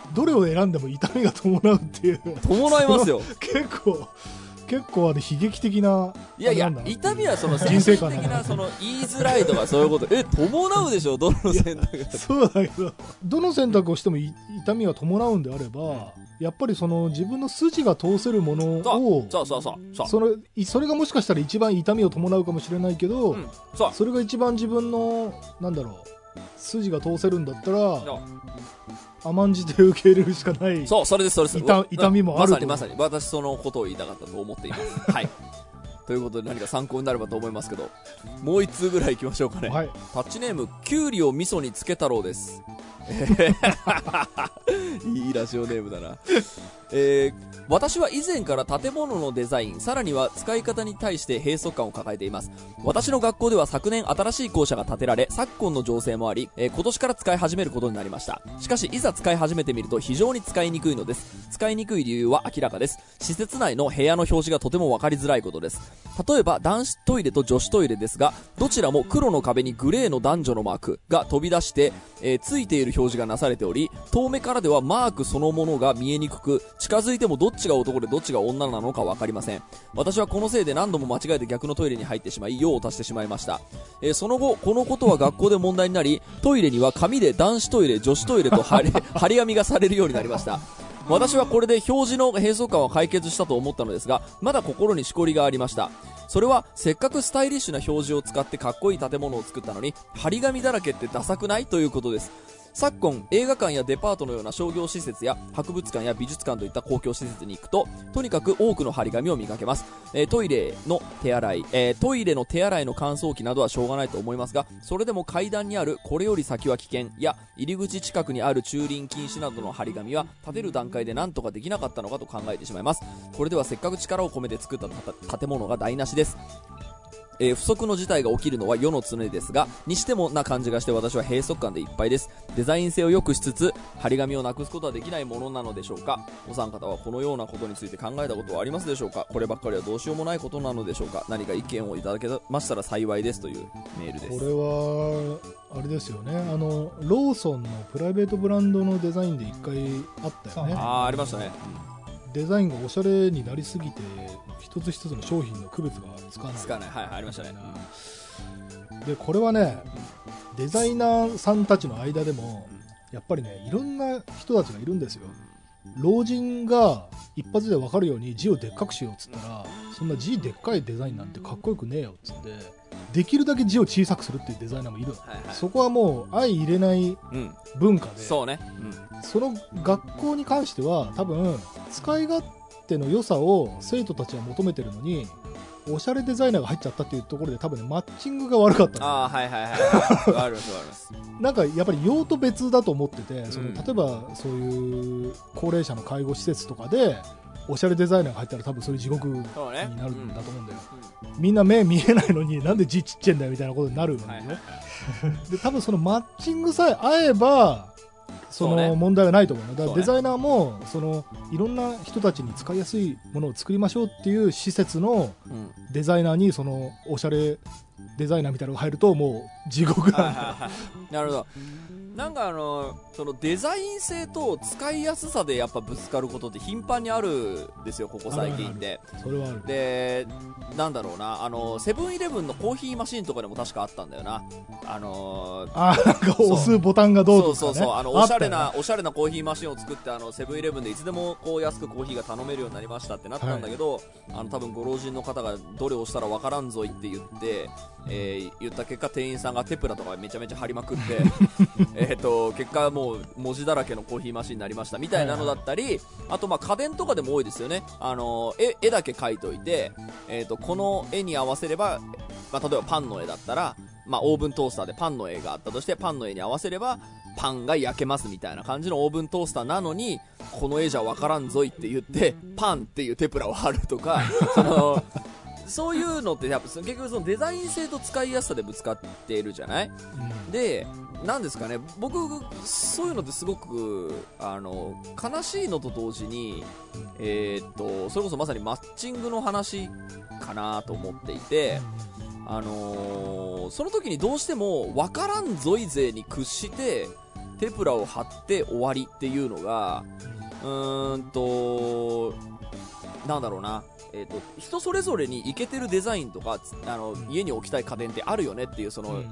うん。どれを選んでも痛みが伴うっていう。伴いますよ。結構結構あれ悲劇的ないやいや痛みはその的なその言いづらいとかそういうこと。え伴うでしょ？どの選択？がそうだけどどの選択をしてもい痛みが伴うんであればやっぱりその自分の筋が通せるものをそうそうそうそうそのいそれがもしかしたら一番痛みを伴うかもしれないけど、うん。そうそれが一番自分のなんだろう筋が通せるんだったら甘んじて受け入れるしかないそう、それです、それです。痛痛みもあるとまさに、まさに。私、そのことを言いたかったと思っています。はい。ということで、何か参考になればと思いますけど、もう一通ぐらい行きましょうかね。はいタッチネーム、キュウリを味噌につけ太郎です。えーいいラジオネームだな。えー私は以前から建物のデザイン、さらには使い方に対して閉塞感を抱えています。私の学校では昨年新しい校舎が建てられ、昨今の情勢もあり、えー今年から使い始めることになりました。しかし、いざ使い始めてみると非常に使いにくいのです。使いにくい理由は明らかです。施設内の部屋の表示がとてもわかりづらいことです。例えば、男子トイレと女子トイレですが、どちらも黒の壁にグレーの男女のマークが飛び出して、えーついている表示がなされており、遠目からではマークそのものが見えにくく、近づいてもどっちが男でどっちが女なのかわかりません。私はこのせいで何度も間違えて逆のトイレに入ってしまい、用を足してしまいました。えーその後、このことは学校で問題になり、トイレには紙で男子トイレ、女子トイレと張り 張り紙がされるようになりました。私はこれで表示の閉塞感は解決したと思ったのですが、まだ心にしこりがありました。それは、せっかくスタイリッシュな表示を使ってかっこいい建物を作ったのに、張り紙だらけってダサくない？ということです。昨今、映画館やデパートのような商業施設や博物館や美術館といった公共施設に行くと、とにかく多くの張り紙を見かけます。えートイレの手洗い、えートイレの手洗いの乾燥機などはしょうがないと思いますが、それでも階段にあるこれより先は危険や、入り口近くにある駐輪禁止などの張り紙は、建てる段階で何とかできなかったのかと考えてしまいます。これではせっかく力を込めて作った建物が台無しです。えー不測の事態が起きるのは世の常ですが、にしてもな感じがして私は閉塞感でいっぱいです。デザイン性を良くしつつ、張り紙をなくすことはできないものなのでしょうかお三方はこのようなことについて考えたことはありますでしょうかこればっかりはどうしようもないことなのでしょうか何か意見をいただけましたら幸いですというメールです。これはあれですよねあのローソンのプライベートブランドのデザインで一回あったよねあー、ありましたね。デザインがおしゃれになりすぎて一つ一つの商品の区別がつかないつかない。はい、はい、ありましたね。でこれはねデザイナーさんたちの間でもやっぱりねいろんな人たちがいるんですよ老人が一発で分かるように字をでっかくしようっつったらそんな字でっかいデザインなんてかっこよくねえよっつってできるだけ字を小さくするっていうデザイナーもいるはい、はい。そこはもう相入れないうん。文化でそうね。うん。その学校に関しては多分使い勝手の良さを生徒たちは求めてるのにおしゃれデザイナーが入っちゃったっていうところで多分ねマッチングが悪かったのああ、はい、はい、はい。わかります、わかります。なんかやっぱり用途別だと思っててそのうん例えばそういう高齢者の介護施設とかでおしゃれデザイナーが入ったら多分そういう地獄に。なるんだと思うんだよ、うみんな目見えないのになんで字ちっちゃいんだよみたいなことになるん。はい、ではいしょ、で多分そのマッチングさえ合えばその問題はないと思うのだからデザイナーもそのいろんな人たちに使いやすいものを作りましょうっていう施設のうん。デザイナーにそのおしゃれデザイナーみたいなのが入るとも地獄なんだ、はいはいはい。なるほど。なんかあのそのデザイン性と使いやすさでやっぱぶつかることって頻繁にあるんですよここ最近って。それはある。でなんだろうな。あのセブンイレブンのコーヒーマシンとかでも確かあったんだよな。あのあーなんか押すボタンがどうとか、ね、そうそうそう。あのおしゃれあなおしゃれなコーヒーマシンを作ってあのセブンイレブンでいつでもこう安くコーヒーが頼めるようになりましたってなったんだけど、あの多分ご老人の方がどれを押したらわからんぞいって言って、えー言った結果店員さんがテプラとかめちゃめちゃ貼りまくって えっと結果もう文字だらけのコーヒーマシンになりましたみたいなのだったり、あとまあ家電とかでも多いですよね。あの絵絵だけ描いといて、えー、とこの絵に合わせれば、まあ、例えばパンの絵だったらまあ、オーブントースターでパンの絵があったとしてパンの絵に合わせればパンが焼けますみたいな感じのオーブントースターなのにこの絵じゃわからんぞいって言ってパンっていうテプラを貼るとか そのそういうのってやっぱ結局そのデザイン性と使いやすさでぶつかっているじゃない？うん。でなんですかね？僕そういうのってすごくあの悲しいのと同時にえーっとそれこそまさにマッチングの話かなと思っていて、あのーその時にどうしても分からんぞい勢に屈してテプラを貼って終わりっていうのがうーんとなんだろうな、えー、と人それぞれにイケてるデザインとかつあの家に置きたい家電ってあるよねっていうその、うん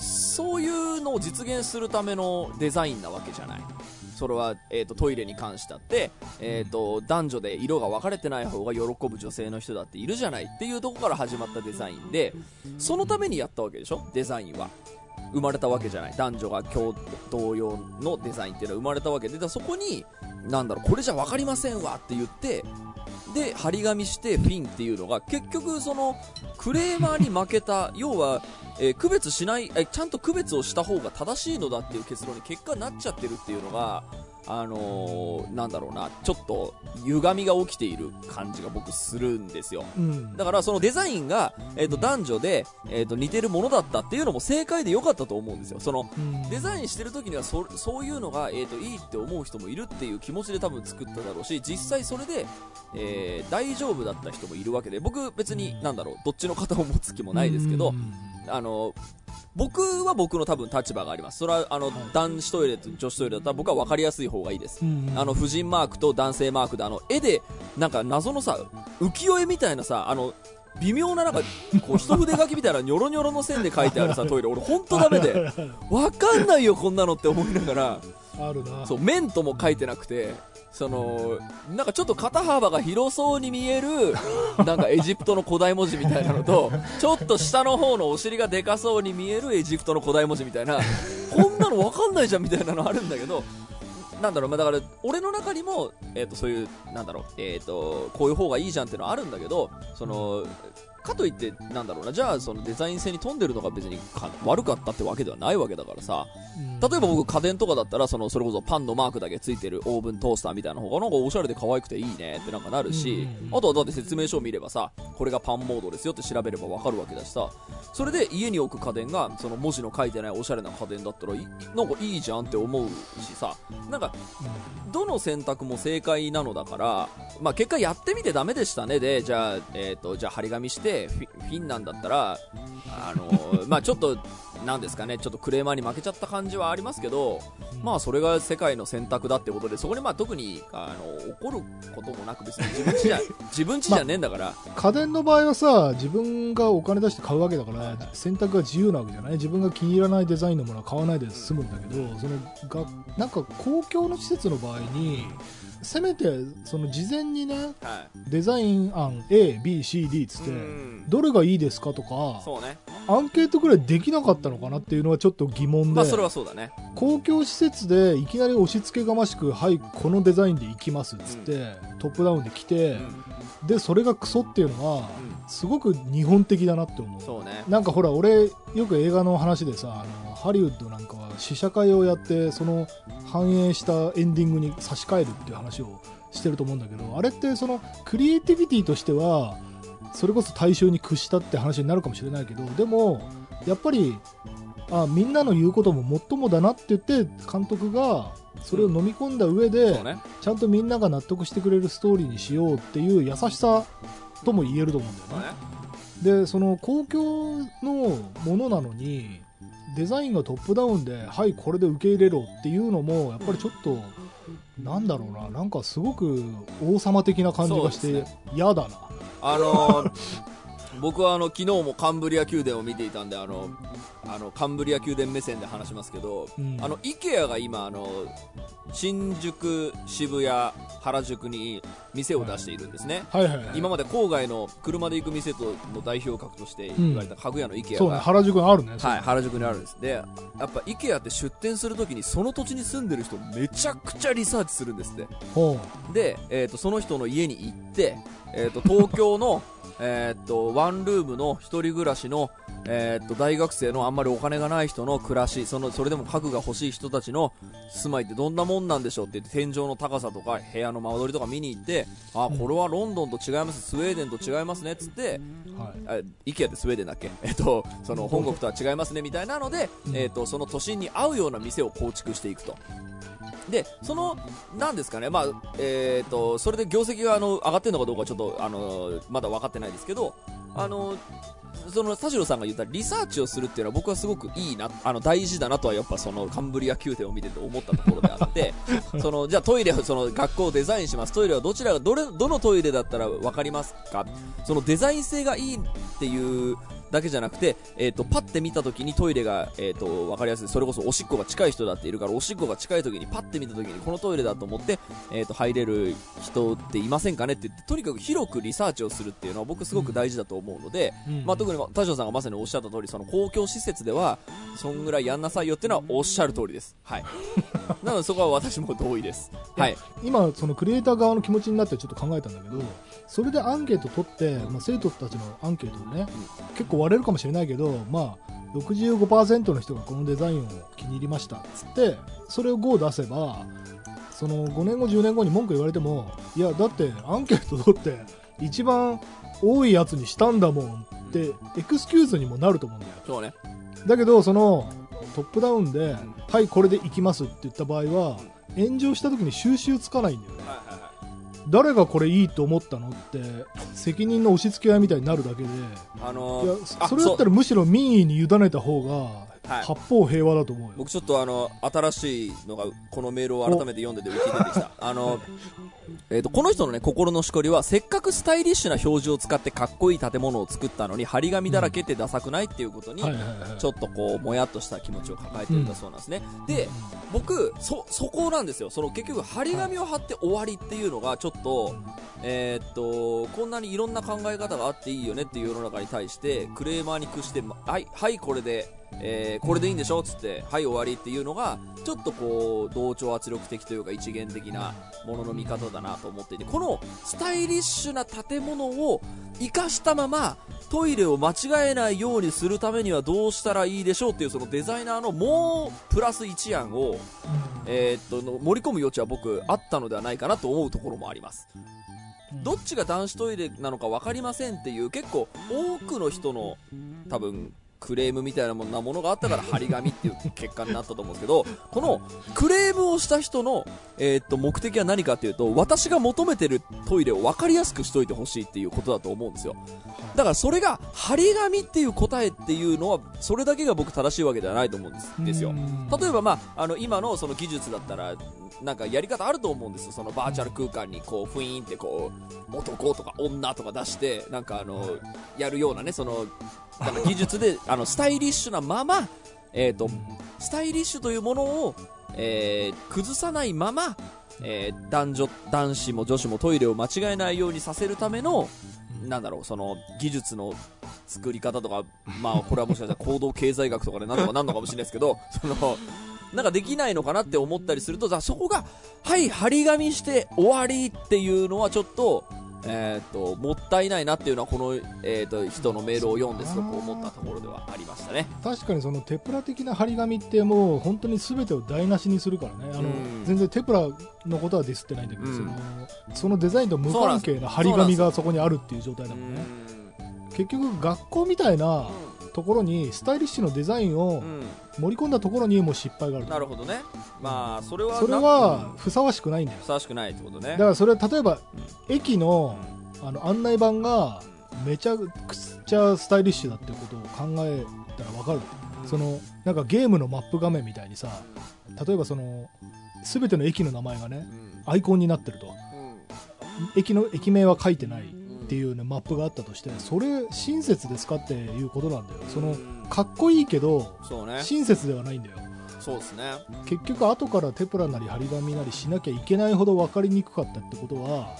そういうのを実現するためのデザインなわけじゃない。それは、えー、とトイレに関してだって、えー、と男女で色が分かれてない方が喜ぶ女性の人だっているじゃないっていうところから始まったデザインでそのためにやったわけでしょ？デザインは。生まれたわけじゃない？男女が共同用のデザインっていうのは生まれたわけでだそこになんだろうこれじゃ分かりませんわって言ってで張り紙してフィンっていうのが結局そのクレーマーに負けた要は、えー区別しないえちゃんと区別をした方が正しいのだっていう結論に結果になっちゃってるっていうのがあのーなんだろうなちょっと歪みが起きている感じが僕するんですよ。うん。だからそのデザインが、えー、と男女で、えー、と似てるものだったっていうのも正解で良かったと思うんですよ。そのうん。デザインしてる時にはそそういうのが、えー、といいって思う人もいるっていう気持ちで多分作っただろうし実際それで、えー大丈夫だった人もいるわけで僕別になんだろうどっちの肩を持つ気もないですけど、うん。あの僕は僕の多分立場があります。それはあの、男子トイレと女子トイレだったら僕は分かりやすい方がいいです。うんあの婦人マークと男性マークであの絵でなんか謎のさ浮世絵みたいなさあの微妙ななんかこう一筆書きみたいなニョロニョロの線で書いてあるさトイレ。俺本当ダメで。わかんないよこんなのって思いながらあるな。そう面とも書いてなくてそのなんかちょっと肩幅が広そうに見える なんかエジプトの古代文字みたいなのとちょっと下の方のお尻がでかそうに見えるエジプトの古代文字みたいなこんなのわかんないじゃんみたいなのあるんだけどなんだろう、まあ、だから俺の中にも、えー、とそういうなんだろう、えー、とこういう方がいいじゃんっていうのはあるんだけどそのかといってなんだろうな。じゃあそのデザイン性に富んでるのが別にか悪かったってわけではないわけだからさ。うん。例えば僕家電とかだったらそのそれこそパンのマークだけついてるオーブントースターみたいな方がなんかおしゃれで可愛くていいねってなんかなるし、あとはだって説明書を見ればさこれがパンモードですよって調べればわかるわけだしさ。それで家に置く家電がその文字の書いてないおしゃれな家電だったらいなんかいいじゃんって思うしさ。なんかどの選択も正解なのだから、まあ、結果やってみてダメでしたね。でじゃあ、えー、とじゃあ張り紙してフィフィンなんだったらあのまあちょっとなんですかねちょっとクレーマーに負けちゃった感じはありますけど、まあそれが世界の選択だってことでそこにまあ特にあの怒ることもなく別に自分ちじゃ 自分ちじゃねえんだから、家電の場合はさ自分がお金出して買うわけだから選択が自由なわけじゃない？自分が気に入らないデザインのものは買わないで済むんだけどそのがなんか公共の施設の場合にせめてその事前にねはい。デザイン案 ABCD つってうん。どれがいいですかとかそうね。アンケートくらいできなかったのかなっていうのはちょっと疑問で。まあそれはそうだね。公共施設でいきなり押し付けがましくはいこのデザインでいきますっつってトップダウンで来てうん。でそれがクソっていうのはうんすごく日本的だなって思う。そうね。なんかほら俺よく映画の話でさあのハリウッドなんかは試写会をやってその反映したエンディングに差し替えるっていう話をしてると思うんだけどあれってそのクリエイティビティとしてはそれこそ大衆に屈したって話になるかもしれないけどでもやっぱりあみんなの言うことももっともだなって言って監督がそれを飲み込んだ上で、そうねちゃんとみんなが納得してくれるストーリーにしようっていう優しさとも言えると思うんだよね。ねでその公共のものなのにデザインがトップダウンではいこれで受け入れろっていうのもやっぱりちょっとなんだろうななんかすごく王様的な感じがして嫌だな。あのー 僕はあの昨日もカンブリア宮殿を見ていたんであのあのカンブリア宮殿目線で話しますけど、うん。あの IKEA が今あの新宿、渋谷、原宿に店を出しているんですね、はいはいはい。今まで郊外の車で行く店との代表格として言われた家具屋の IKEA が、そうね原宿にあるね。はい、原宿にあるんです。でやっぱ IKEA って出店するときにその土地に住んでる人めちゃくちゃリサーチするんですって。ほで、えー、とその人の家に行って、えー、と東京のえー、とワンルームの一人暮らしの、えー、と大学生のあんまりお金がない人の暮らしそのそれでも家具が欲しい人たちの住まいってどんなもんなんでしょうって言って天井の高さとか部屋の間取りとか見に行ってあこれはロンドンと違いますスウェーデンと違いますねっつってうはい。あ IKEA ってスウェーデンだっけ、えっと、その本国とは違いますねみたいなので、うん。えっと、その都心に合うような店を構築していくと。で、その、なんですかね、まあ、えっと、それで業績があの上がってるのかどうかはちょっと、あの、まだ分かってないですけど、あの、その田代さんが言ったリサーチをするっていうのは僕はすごくいいな、あの大事だなとはやっぱそのカンブリア宮殿を見てて思ったところであって、そのじゃあトイレをその学校をデザインします。トイレはどちらがどれどのトイレだったら分かりますか？そのデザイン性がいいっていうだけじゃなくて、えっ、とパッて見た時にトイレがえっ、と分かりやすい。それこそおしっこが近い人だっているからおしっこが近い時にパッて見た時にこのトイレだと思ってえっ、と入れる人っていませんかねって言ってとにかく広くリサーチをするっていうのは僕すごく大事だと思うので。うんまあ、特に田代さんがまさにおっしゃった通りその公共施設ではそんぐらいやんなさいよっていうのはおっしゃる通りです、はい、なのでそこは私も同意です、はい、今そのクリエイター側の気持ちになってちょっと考えたんだけどそれでアンケート取って、まあ、生徒たちのアンケートでね、結構割れるかもしれないけど、まあ、65%の人がこのデザインを気に入りました。っつってそれを5出せばその5年後10年後に文句言われてもいやだってアンケート取って一番多いやつにしたんだもんってエクスキューズにもなると思うんだよ。そうね。だけどそのトップダウンで、はいこれでいきますって言った場合は炎上した時に収集つかないんだよね誰がこれいいと思ったのって責任の押し付け合いみたいになるだけで。あのいやそれだったらむしろ民意に委ねた方がはい。八方平和だと思うよ、僕ちょっとあの新しいのがこのメールを改めて読んでて浮き出てきた。あの、えー、とこの人のね心のしこりはせっかくスタイリッシュな表示を使ってかっこいい建物を作ったのに張り紙だらけってダサくないっていうことに、ちょっとこうもやっとした気持ちを抱えてるんだそうなんですね、で僕そそこなんですよ。その結局張り紙を貼って終わりっていうのがちょっと、えーっとこんなにいろんな考え方があっていいよねっていう世の中に対してクレーマーに屈してまはいはいこれで、えーこれでいいんでしょ？っつってはい終わりっていうのがちょっとこう同調圧力的というか一元的なものの見方だなと思っていてこのスタイリッシュな建物を生かしたままトイレを間違えないようにするためにはどうしたらいいでしょうっていうそのデザイナーのもうプラス1案を、えーっとの盛り込む余地は僕あったのではないかなと思うところもあります。うん。どっちが男子トイレなのか分かりませんっていう結構多くの人の多分クレームみたいなものものがあったから張り紙っていう結果になったと思うんですけどこのクレームをした人の、えーっと目的は何かっていうと私が求めてるトイレを分かりやすくしといてほしいっていうことだと思うんですよ。だからそれが張り紙っていう答えっていうのはそれだけが僕正しいわけではないと思うんですですよ。うん。例えば、まあ、あの今のその技術だったらなんかやり方あると思うんですよ。そのバーチャル空間にこうフィーンってこう男とか女とか出してなんかあのやるようなねそのなんか技術であのスタイリッシュなまま、えー、とスタイリッシュというものを、えー崩さないまま、えー男女男子も女子もトイレを間違えないようにさせるためのなんだろうその技術の作り方とか、まあ、これはもしかしたら 行動経済学とかでなんとかなんのかもしれないですけど、その、なんかできないのかなって思ったりすると、そこが、はい、張り紙して終わりっていうのはちょっと、えっ、と、もったいないなっていうのは、この、えっ、と、人のメールを読んですごく思ったところではありましたね。確かにそのテプラ的な張り紙ってもう本当に全てを台無しにするからね。あの、うん。全然テプラのことはディスってないんだけど、うん。そのそのデザインと無関係な張り紙がそこにあるっていう状態だもんね。結局学校みたいなところにスタイリッシュのデザインをうん。盛り込んだところにもう失敗があるなるほどね。まあ、それは、それはふさわしくないんだよ。ふさわしくないってことね。だからそれは例えば駅のあの案内板がめちゃくちゃスタイリッシュだってことを考えたら分かる。そのなんかゲームのマップ画面みたいにさ例えばその全ての駅の名前がねうん。アイコンになってると。駅の駅名は書いてないっていうねマップがあったとしてそれ親切ですかっていうことなんだよ。そのかっこいいけどね。親切ではないんだよ。そうですね。結局後からテプラなり張り紙なりしなきゃいけないほど分かりにくかったってことは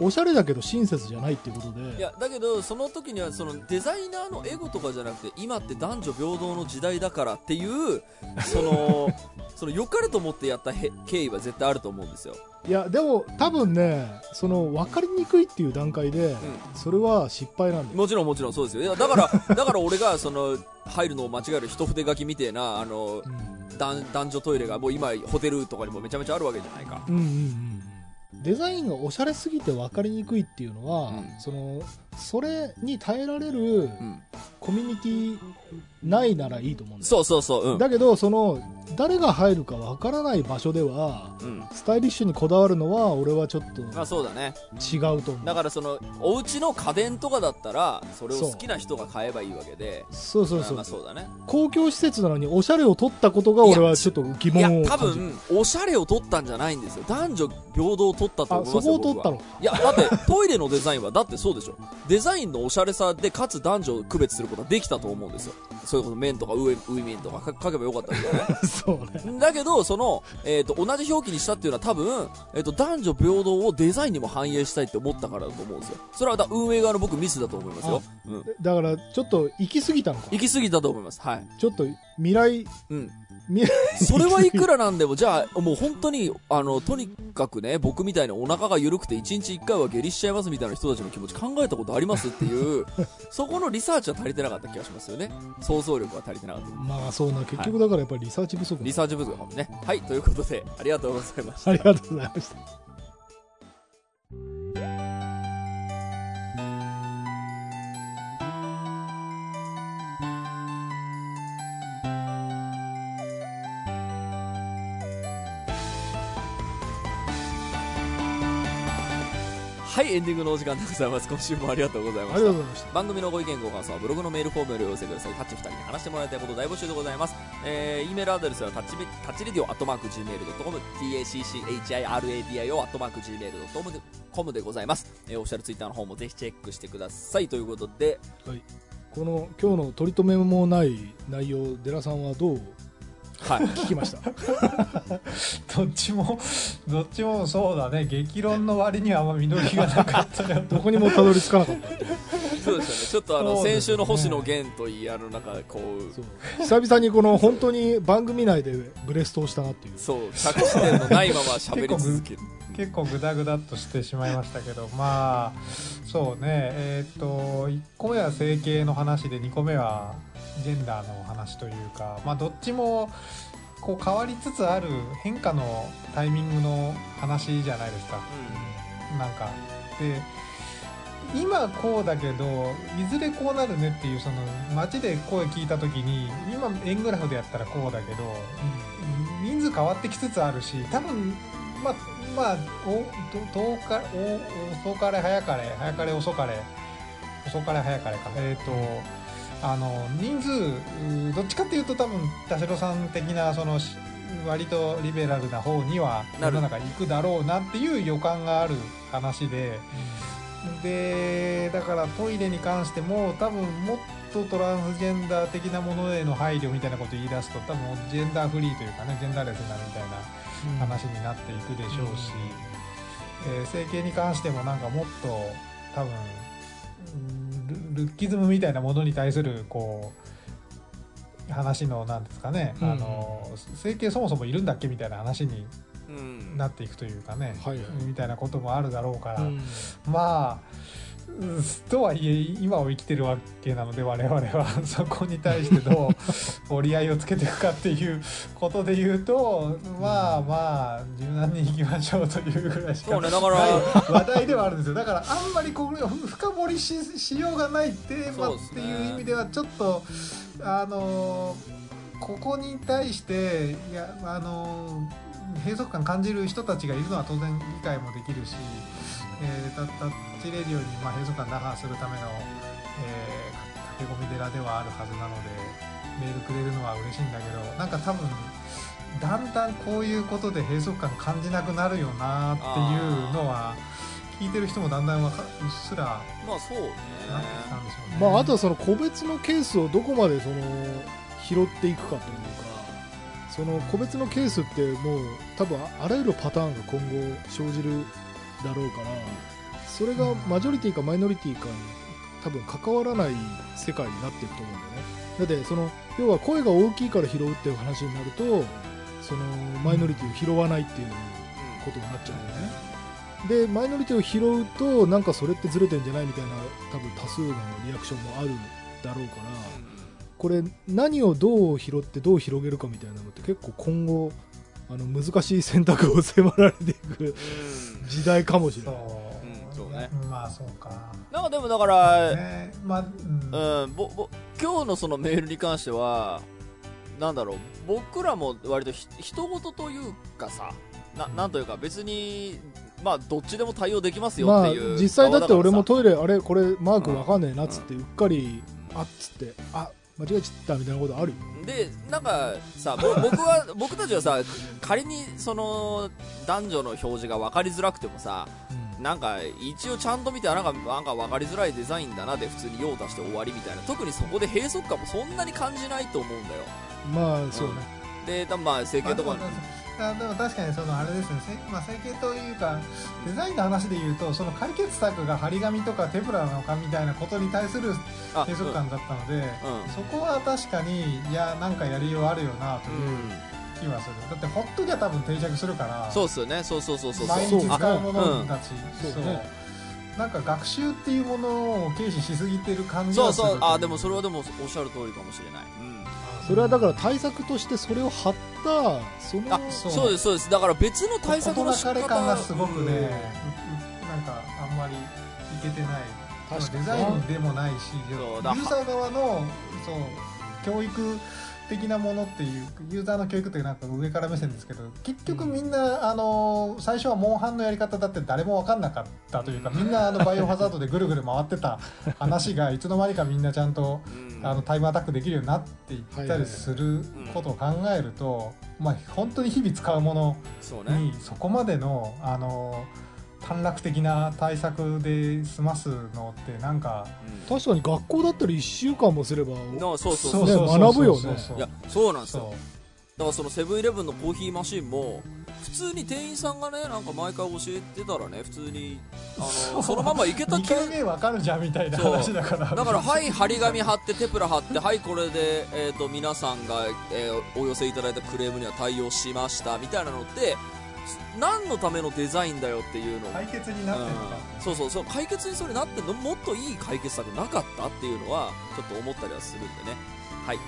おしゃれだけど親切じゃないってことで。いやだけどその時にはそのデザイナーのエゴとかじゃなくて今って男女平等の時代だからっていう そのその良かれと思ってやったへ経緯は絶対あると思うんですよ、いやでも多分ねその分かりにくいっていう段階でそれは失敗なんだよ。もちろんもちろんそうですよ。いやだから だから俺がその入るのを間違える一筆書きみてえなあのうん。男男女トイレがもう今ホテルとかにもめちゃめちゃあるわけじゃないか。うんうんうんデザインがおしゃれすぎて分かりにくいっていうのは、うん。そのそれに耐えられるうん。コミュニティないならいいと思うんだよ。そうそうそう。うん。だけどその誰が入るか分からない場所ではうん。スタイリッシュにこだわるのは俺はちょっとまあそうだね。違うと思う。だからそのお家の家電とかだったらそれを好きな人が買えばいいわけで。そうそうそう。まあそうだね。公共施設なのにおしゃれを取ったことが俺はちょっと疑問を多感じる。分おしゃれを取ったんじゃないんですよ。男女平等を取ったと思いますよこを取ったの？いやだってトイレのデザインはだってそうでしょデザインのおしゃれさでかつ男女を区別することができたと思うんですよそういうこと面とか上上面とか書書けばよかったんだよねそうねだけど、その、えっ、と、同じ表記にしたっていうのは多分、えっ、と、男女平等をデザインにも反映したいって思ったからだと思うんですよ。それはだ運営側の僕ミスだと思いますよ。うん。だからちょっと行き過ぎたのか行き過ぎたと思います。はい。ちょっと未来うん。それはいくらなんでも、じゃあ、もう本当に、あの、とにかくね、僕みたいにお腹が緩くて1日1回は下痢しちゃいますみたいな人たちの気持ち考えたことありますっていう、そこのリサーチは足りてなかった気がしますよね。想像力は足りてなかった。まあそうな結局だからやっぱりリサーチ不足リサーチ不足かもね。はい、ということで、ありがとうございました。ありがとうございましたエンディングのお時間でございます。今週もありがとうございましたした番組のご意見ご感想はブログのメールフォームよりお寄せください。タッチ2人に話してもらいたいこと大募集でございます。えー、E メールアドレスはタッチメタッチレディオアットマーク Gmail.com tacchiradio アットマーク Gmail.com でございます。えー、オフィシャルツイッターの方もぜひチェックしてください。ということで、この今日の取り留めもない内容デラさんはどうはい。聞きました。どっちもどっちもそうだね。激論の割にはあんま実りがなかったよ。どこにもたどり着かなかった。そうですよね。ちょっとあの、先週の星野源といい、あの、なんかこう久々にこの本当に番組内でブレストをしたなっていう。そう、着地点のないまま喋り続ける。結構グダグダっとしてしまいましたけどまあそうね。えっ、と1個目は整形の話で2個目はジェンダーの話というかまあどっちもこう変わりつつある変化のタイミングの話じゃないですか。なんか。で今こうだけどいずれこうなるねっていうその街で声聞いた時に今円グラフでやったらこうだけど人数変わってきつつあるし多分まあまあおどどうかお遅かれ早かれ早かれ遅かれ遅かれ早かれか。えっ、とあの人数うどっちかっていうと多分田代さん的なそのし割とリベラルな方には世の中行くだろうなっていう予感がある話で。でだからトイレに関しても多分もっとトランスジェンダー的なものへの配慮みたいなことを言い出すと多分ジェンダーフリーというかねジェンダーレスになるみたいな話になっていくでしょうし、えー整形に関してもなんかもっと多分うんルルッキズムみたいなものに対するこう話のなんですかね、うん。あの整形そもそもいるんだっけみたいな話にうん。なっていくというかね、はいはい。みたいなこともあるだろうから、うん。まあうんとはいえ今を生きてるわけなので我々は。そこに対してどう 折り合いをつけていくかっていうことで言うとまあまあ柔軟にいきましょうというぐらいしかない話題ではあるんですよ。だからあんまりこれを深掘りししようがないテーマっていう意味ではちょっとあのここに対していやあの閉塞感感じる人たちがいるのは当然理解もできるし、えー、タタッチレディオに、まあ、閉塞感打破するための、えー駆け込み寺ではあるはずなので、メールくれるのは嬉しいんだけどなんか多分だんだんこういうことで閉塞感感じなくなるよなっていうのは聞いてる人もだんだんわかうっすらまあそうねなってきたんでしょうね。まあ、あとはその個別のケースをどこまでその拾っていくかというかその個別のケースってもう多分ああらゆるパターンが今後生じるだろうからそれがマジョリティかマイノリティかに多分関わらない世界になっていくと思うんだよね。だってその要は声が大きいから拾うっていう話になるとそのマイノリティを拾わないっていうことになっちゃうんだよね。でマイノリティを拾うとなんかそれってずれてんじゃないみたいな多分多数のリアクションもあるだろうからこれ何をどう拾ってどう広げるかみたいなのって結構今後あの難しい選択を迫られていくうん。時代かもしれない、ね。まあそうか。なんかでもだから、ねまあ、うん。うん、ぼぼ今日のそのメールに関してはなんだろう僕らも割とひ人事というかさななんというか別にまあどっちでも対応できますよまあっていう、実際だって俺もとトイレあれこれマークわかんねえなっつってうっかりあっつってあ間違えちゃったみたいなことある？よでなんかさぼ僕は僕たちはさ仮にその男女の表示が分かりづらくてもさなんか一応ちゃんと見てあなんかなんか分かりづらいデザインだなで普通に用を足して終わりみたいな。特にそこで閉塞感もそんなに感じないと思うんだよ。まあそうね、で多分まあ整形とかまあでも確かにそのあれですね、せまあ、整形というかデザインの話で言うとその解決策が張り紙とかテプラなのかみたいなことに対するあ閉塞感だったので、うん。そこは確かにいやなんかやりようあるよなとういう気はする、だってほっときゃ多分定着するからそうっすよね。そうそうそうそう毎そう。あ日使うものだし、うん。そう。そうね。なんか学習っていうものを軽視しすぎてる感じそうはする。そうあでもそれはでもおっしゃる通りかもしれない、うん。それはだから対策としてそれを貼ったそのあそうそうですそうです。だから別の対策の仕方感がすごくね、うん。ううなんかあんまりいけてない。確かに。デザインでもないしユそうだーザー側のそう教育的なものっていうユーザーの教育ってなんか上から目線ですけど結局みんな、あの最初はモンハンのやり方だって誰も分かんなかったというかみんなあのバイオハザードでぐるぐる回ってた話がいつの間にかみんなちゃんと うん。あのタイムアタックできるようになっていったりすることを考えると、まあ、本当に日々使うものにそこまでのあの短絡的な対策で済ますのってなんかうん。確かに学校だったら1週間もすればなそうそうそうねそうそう。そう学ぶよね。そうそういやそうなんですよ。そだからそのセブンイレブンのコーヒーマシンも普通に店員さんがねなんか毎回教えてたらね普通にあのそのままいけう2た気回目わかるじゃんみたいな話だから。だからはい張り紙貼ってテプラ貼ってはいこれで、えー、と皆さんが、えーお寄せいただいたクレームには対応しましたみたいなのって何のためのデザインだよっていうのを。解決になってるのか、うん。そうそうそう。解決にそれなってんの。もっといい解決策なかったっていうのはちょっと思ったりはするんでね。はい。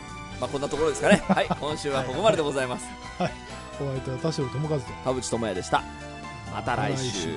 まあこんなところですかね。はい。今週はここまででございます。お相手は田代智和と。田淵智也でした。また来週